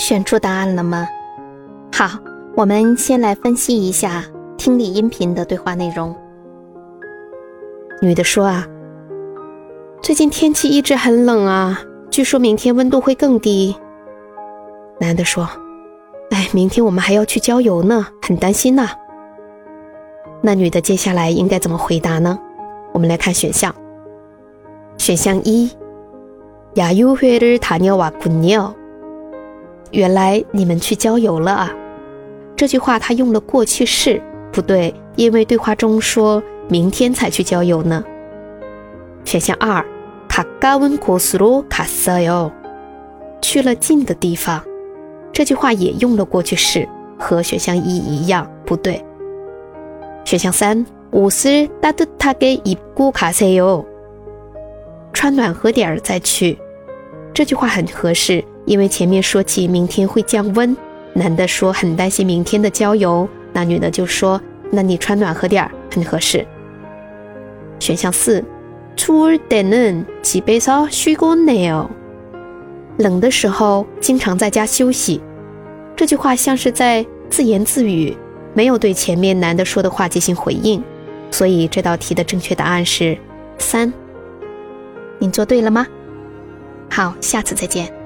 选出答案了吗？好，我们先来分析一下听力音频的对话内容。女的说啊，最近天气一直很冷啊，据说明天温度会更低。男的说，哎，明天我们还要去郊游呢，很担心呐。那女的接下来应该怎么回答呢？我们来看选项。选项一，야유회를다녀왔군요。 原来你们去郊游了啊！这句话他用了过去式，不对，因为对话中说明天才去郊游呢。选项二，가까운곳으로갔어 요， 去了近的地方，这句话也用了过去式，和选项一一样，不对。选项三，옷을따뜻하게입고가세 요， 穿暖和点儿再去， 这句话很合适。因为前面说起明天会降温，男的说很担心明天的郊游，那女的就说：“那你穿暖和点儿，很合适。”选项四，추울때는집에서쉬곤해 요。 冷的时候经常在家休息，这句话像是在自言自语，没有对前面男的说的话进行回应，所以这道题的正确答案是三。您做对了吗？ 好，下次再见。